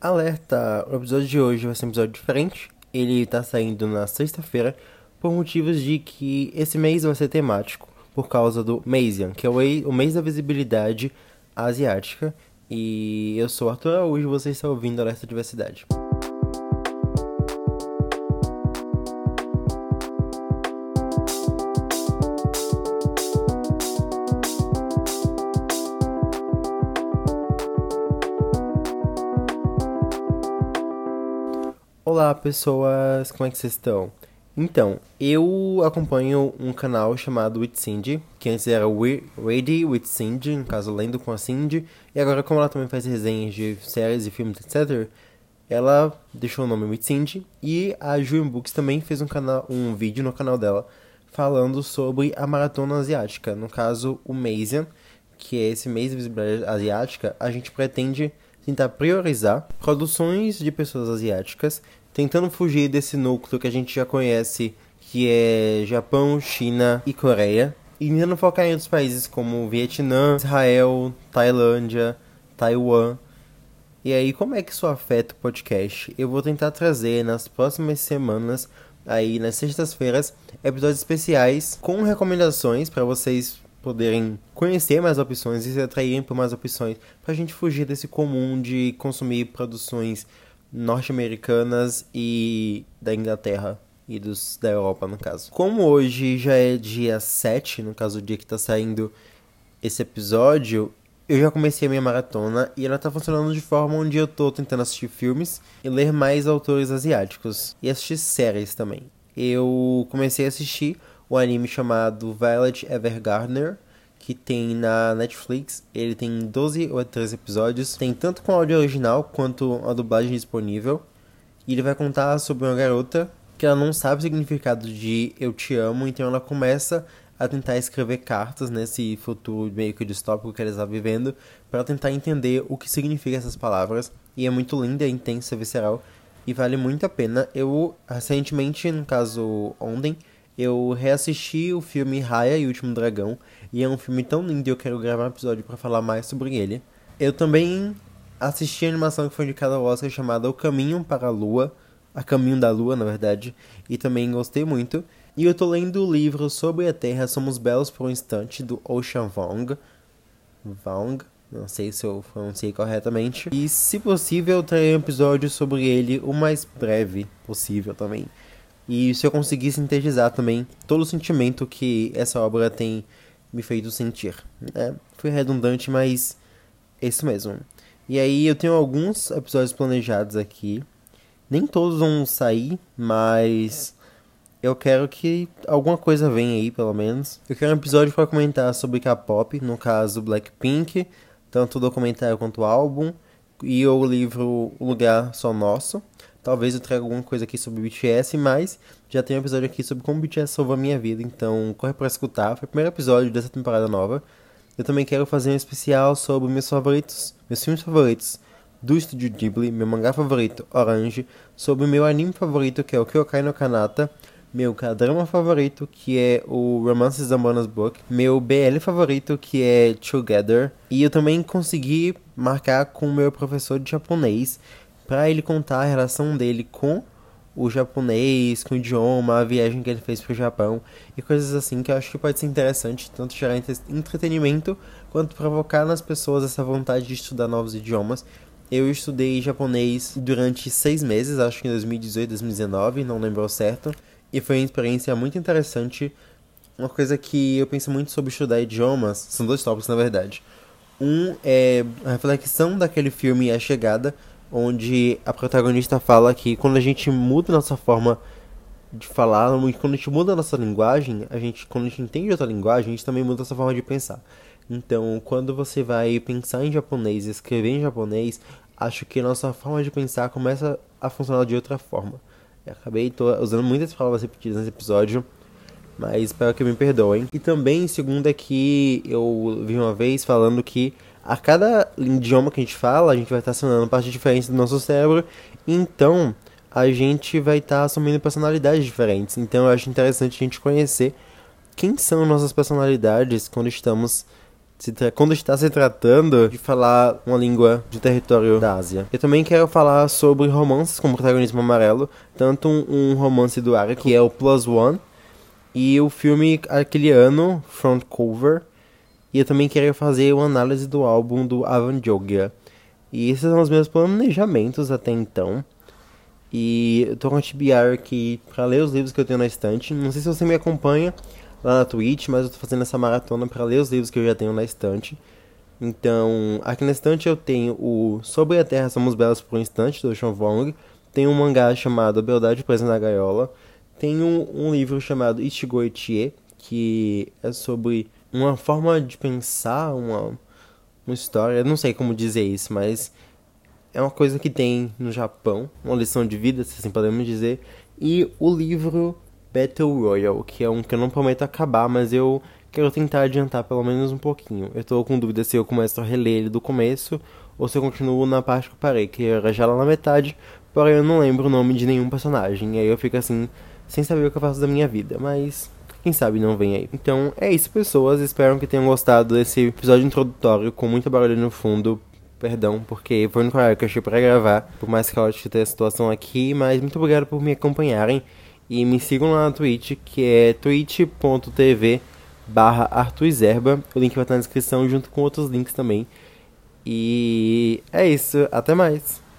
Alerta! O episódio de hoje vai ser um episódio diferente. Ele tá saindo na sexta-feira por motivos de que esse mês vai ser temático por causa do Masian, que é o mês da visibilidade asiática. E eu sou o Arthur Araújo e você está ouvindo Alerta Diversidade. Olá pessoas, como é que vocês estão? Então, eu acompanho um canal chamado With Cindy, que antes era Ready with Cindy, no caso Lendo com a Cindy, e agora como ela também faz resenhas de séries e filmes, etc., ela deixou o nome With Cindy, e a Julian Books também fez um, canal, um vídeo no canal dela falando sobre a maratona asiática, no caso o Masian, que é esse mês de visibilidade asiática, a gente pretende tentar priorizar produções de pessoas asiáticas tentando fugir desse núcleo que a gente já conhece, que é Japão, China e Coreia, e tentando focar em outros países como Vietnã, Israel, Tailândia, Taiwan. E aí, como é que isso afeta o podcast? Eu vou tentar trazer nas próximas semanas, aí nas sextas-feiras, episódios especiais com recomendações para vocês poderem conhecer mais opções e se atraírem por mais opções, para a gente fugir desse comum de consumir produções norte-americanas e da Inglaterra e dos da Europa, no caso. Como hoje já é dia 7, no caso o dia que tá saindo esse episódio, eu já comecei a minha maratona e ela tá funcionando de forma onde eu tô tentando assistir filmes e ler mais autores asiáticos e assistir séries também. Eu comecei a assistir o anime chamado Violet Evergardener, que tem na Netflix. Ele tem 12 ou 13 episódios. Tem tanto com áudio original quanto a dublagem disponível. E ele vai contar sobre uma garota que ela não sabe o significado de eu te amo, então ela começa a tentar escrever cartas nesse futuro meio que distópico que ela está vivendo, para tentar entender o que significa essas palavras. E é muito linda, intensa, visceral e vale muito a pena. Eu recentemente, no caso ontem, eu reassisti o filme Raya e o Último Dragão, e é um filme tão lindo e eu quero gravar um episódio para falar mais sobre ele. Eu também assisti a animação que foi indicada ao Oscar chamada O Caminho para a Lua, A Caminho da Lua, na verdade, e também gostei muito. E eu tô lendo o livro Sobre a Terra Somos Belos por um Instante, do Ocean Vong. Vong, não sei se eu pronunciei corretamente. E se possível, trarei um episódio sobre ele o mais breve possível também. E se eu conseguir sintetizar também todo o sentimento que essa obra tem me feito sentir. É, foi redundante, mas é isso mesmo. E aí eu tenho alguns episódios planejados aqui. Nem todos vão sair, mas eu quero que alguma coisa venha aí, pelo menos. Eu quero um episódio para comentar sobre K-pop, no caso Blackpink, tanto o documentário quanto o álbum, e o livro O Lugar Só Nosso. Talvez eu traga alguma coisa aqui sobre BTS, mas já tem um episódio aqui sobre como BTS salvou a minha vida, então corre para escutar. Foi o primeiro episódio dessa temporada nova. Eu também quero fazer um especial sobre meus favoritos, meus filmes favoritos do estúdio Ghibli, meu mangá favorito, Orange, sobre meu anime favorito, que é o Kyokai no Kanata, meu drama favorito, que é o Romances da Bonus Book, meu BL favorito, que é Together, e eu também consegui marcar com o meu professor de japonês, para ele contar a relação dele com o japonês, com o idioma, a viagem que ele fez para o Japão e coisas assim que eu acho que pode ser interessante, tanto gerar entretenimento quanto provocar nas pessoas essa vontade de estudar novos idiomas. Eu estudei japonês durante seis meses, acho que em 2018, 2019, não lembro certo, e foi uma experiência muito interessante. Uma coisa que eu penso muito sobre estudar idiomas, são dois tópicos na verdade. Um é a reflexão daquele filme A Chegada, onde a protagonista fala que quando a gente muda nossa forma de falar, quando a gente muda a nossa linguagem, a gente, quando a gente entende outra linguagem, a gente também muda a nossa forma de pensar. Então, quando você vai pensar em japonês, escrever em japonês, acho que a nossa forma de pensar começa a funcionar de outra forma. Eu acabei usando muitas palavras repetidas nesse episódio, mas espero que me perdoem. E também, segundo é que eu vi uma vez falando que a cada idioma que a gente fala, a gente vai estar acionando partes diferentes do nosso cérebro, então a gente vai estar assumindo personalidades diferentes. Então eu acho interessante a gente conhecer quem são nossas personalidades quando estamos quando está se tratando de falar uma língua de território da Ásia. Eu também quero falar sobre romances com protagonismo amarelo, tanto um, um romance do Arco, que é o Plus One, e o filme aquele ano, Front Cover. E eu também quero fazer uma análise do álbum do Avan Jogia. E esses são os meus planejamentos até então. E eu tô com a TBR aqui pra ler os livros que eu tenho na estante. Não sei se você me acompanha, lá na Twitch, mas eu tô fazendo essa maratona para ler os livros que eu já tenho na estante. Então, aqui na estante eu tenho o Sobre a Terra Somos Belas por um Instante, do Sean Vong. Tem um mangá chamado A Beldade Presa na Gaiola. Tem um, um livro chamado Ichigo Ichie, que é sobre uma forma de pensar, uma, uma história. Não sei como dizer isso, mas é uma coisa que tem no Japão, uma lição de vida, se assim podemos dizer. E o livro Battle Royale, que é um que eu não prometo acabar, mas eu quero tentar adiantar pelo menos um pouquinho. Eu tô com dúvida se eu começo a reler ele do começo ou se eu continuo na parte que eu parei, que era já lá na metade, porém eu não lembro o nome de nenhum personagem. E aí eu fico assim, sem saber o que eu faço da minha vida, mas quem sabe não vem aí. Então é isso, pessoas. Espero que tenham gostado desse episódio introdutório com muita barulho no fundo. Perdão, porque foi no horário que eu achei pra gravar, por mais caótico ter a situação aqui, mas muito obrigado por me acompanharem. E me sigam lá na Twitch, que é twitch.tv barra artuizerba. O link vai estar na descrição junto com outros links também. E é isso, até mais!